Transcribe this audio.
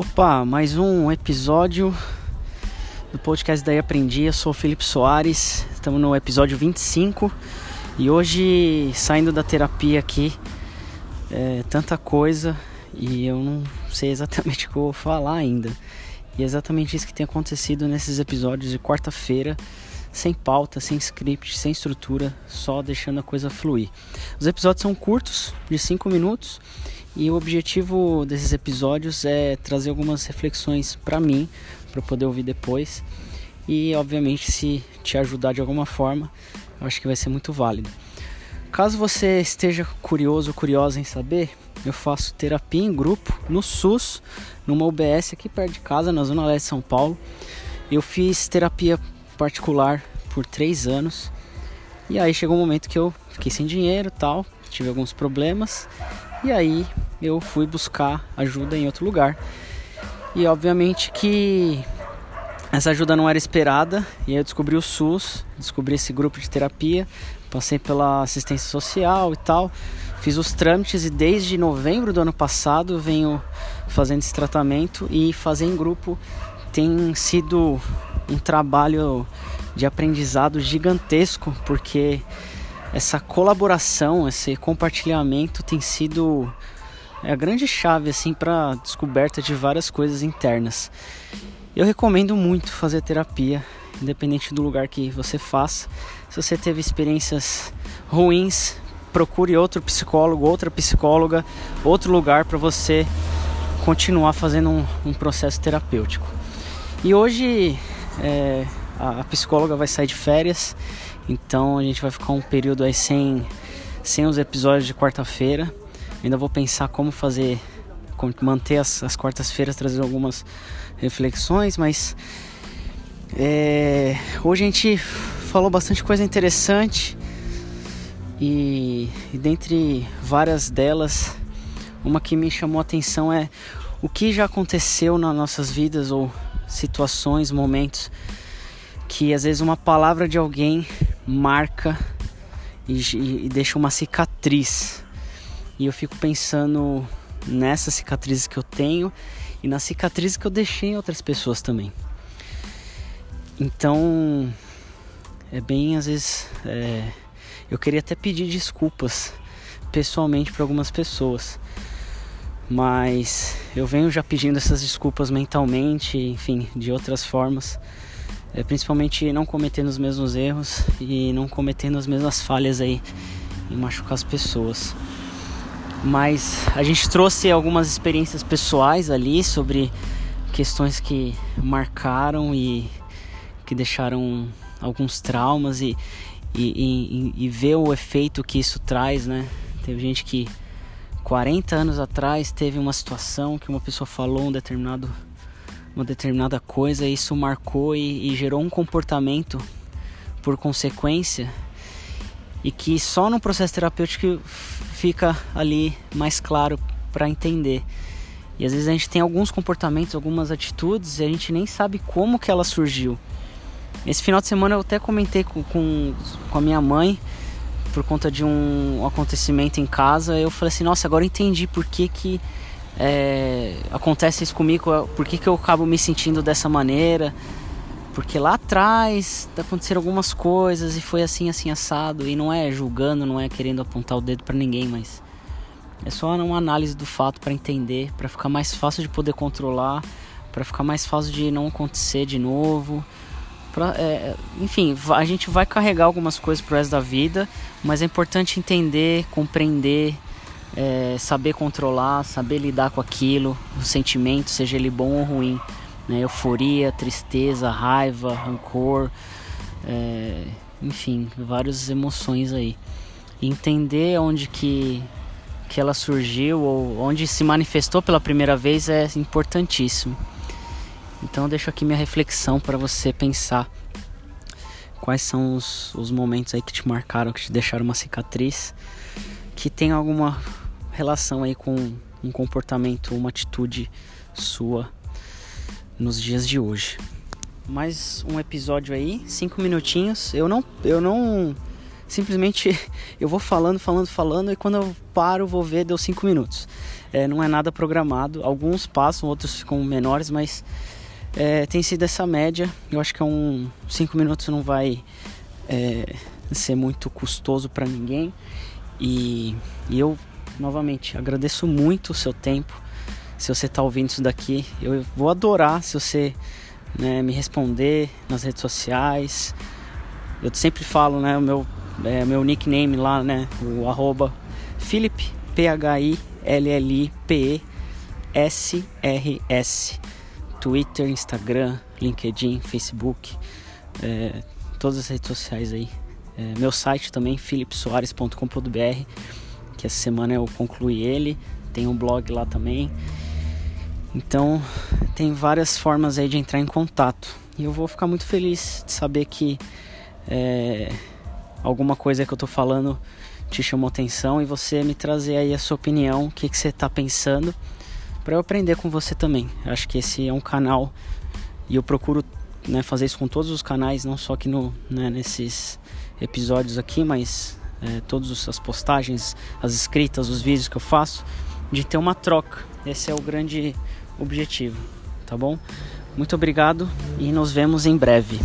Opa, mais um episódio do podcast Daí Aprendi. Eu sou o Felipe Soares, estamos no episódio 25 e hoje, saindo da terapia aqui, é tanta coisa e eu não sei exatamente o que eu vou falar ainda. E é exatamente isso que tem acontecido nesses episódios de quarta-feira, sem pauta, sem script, sem estrutura, só deixando a coisa fluir. Os episódios são curtos, de 5 minutos e o objetivo desses episódios é trazer algumas reflexões para mim, para poder ouvir depois. E obviamente, se te ajudar de alguma forma, eu acho que vai ser muito válido. Caso você esteja curioso ou curiosa em saber, eu faço terapia em grupo no SUS, numa UBS aqui perto de casa, na Zona Leste de São Paulo. Eu fiz terapia particular por três anos. E aí chegou um momento que eu fiquei sem dinheiro tal, tive alguns problemas e aí eu fui buscar ajuda em outro lugar. E obviamente que essa ajuda não era esperada, e aí eu descobri o SUS, descobri esse grupo de terapia, passei pela assistência social e tal, fiz os trâmites e desde novembro do ano passado venho fazendo esse tratamento. E fazer em grupo tem sido um trabalho de aprendizado gigantesco, porque essa colaboração, esse compartilhamento tem sido a grande chave assim para descoberta de várias coisas internas. Eu recomendo muito fazer terapia, independente do lugar que você faça. Se você teve experiências ruins, procure outro psicólogo, outra psicóloga, outro lugar para você continuar fazendo um, um, processo terapêutico. E hoje é, a psicóloga vai sair de férias então a gente vai ficar um período aí sem, sem os episódios de quarta-feira. Ainda vou pensar como fazer, como manter as, as quartas-feiras, trazer algumas reflexões, mas é, hoje a gente falou bastante coisa interessante e, e dentre várias delas, uma que me chamou a atenção é o que já aconteceu nas nossas vidas ou situações, momentos que às vezes uma palavra de alguém marca e, e, deixa uma cicatriz. E eu fico pensando nessas cicatrizes que eu tenho e nas cicatrizes que eu deixei em outras pessoas também. Então, é bem às vezes. É, eu queria até pedir desculpas pessoalmente para algumas pessoas, mas eu venho já pedindo essas desculpas mentalmente, enfim, de outras formas é, principalmente não cometendo os mesmos erros e não cometendo as mesmas falhas aí em machucar as pessoas. Mas a gente trouxe algumas experiências pessoais ali sobre questões que marcaram e que deixaram alguns traumas e, e, e, e ver o efeito que isso traz, né? Teve gente que 40 anos atrás teve uma situação que uma pessoa falou um determinado uma determinada coisa, isso marcou e, e gerou um comportamento por consequência e que só no processo terapêutico fica ali mais claro para entender. E às vezes a gente tem alguns comportamentos, algumas atitudes e a gente nem sabe como que ela surgiu. Esse final de semana eu até comentei com, com, com a minha mãe por conta de um acontecimento em casa. Eu falei assim, nossa, agora entendi por que que é, acontece isso comigo, por que, que eu acabo me sentindo dessa maneira. Porque lá atrás aconteceram algumas coisas e foi assim, assim, assado. E não é julgando, não é querendo apontar o dedo para ninguém, mas é só uma análise do fato para entender, para ficar mais fácil de poder controlar, para ficar mais fácil de não acontecer de novo. Pra, é, enfim, a gente vai carregar algumas coisas pro resto da vida, mas é importante entender, compreender é, saber controlar, saber lidar com aquilo, o sentimento, seja ele bom ou ruim. Né? Euforia, tristeza, raiva, rancor, é, enfim, várias emoções aí. Entender onde que, que ela surgiu ou onde se manifestou pela primeira vez é importantíssimo. Então eu deixo aqui minha reflexão para você pensar quais são os, os momentos aí que te marcaram, que te deixaram uma cicatriz, que tem alguma relação aí com um comportamento, uma atitude sua nos dias de hoje. Mais um episódio aí, cinco minutinhos. Eu não, eu não simplesmente eu vou falando, falando, falando e quando eu paro vou ver deu cinco minutos. É, não é nada programado. Alguns passam, outros ficam menores, mas é, tem sido essa média. Eu acho que é um cinco minutos não vai é, ser muito custoso para ninguém. E, e eu novamente agradeço muito o seu tempo. Se você está ouvindo isso daqui, eu vou adorar se você né, me responder nas redes sociais. Eu sempre falo, né, o meu, é, meu nickname lá, né, o arroba Philip, P-H-I-L-L-I-P-E-S-R-S. Twitter, Instagram, LinkedIn, Facebook, é, todas as redes sociais aí. É, meu site também, philipsoares.com.br, que essa semana eu concluí ele. Tem um blog lá também. Então, tem várias formas aí de entrar em contato. E eu vou ficar muito feliz de saber que é, alguma coisa que eu tô falando te chamou atenção e você me trazer aí a sua opinião, o que, que você tá pensando, para eu aprender com você também. Eu acho que esse é um canal e eu procuro né, fazer isso com todos os canais, não só aqui no, né, nesses episódios aqui, mas é, todas as postagens, as escritas, os vídeos que eu faço, de ter uma troca. Esse é o grande objetivo, tá bom? Muito obrigado e nos vemos em breve.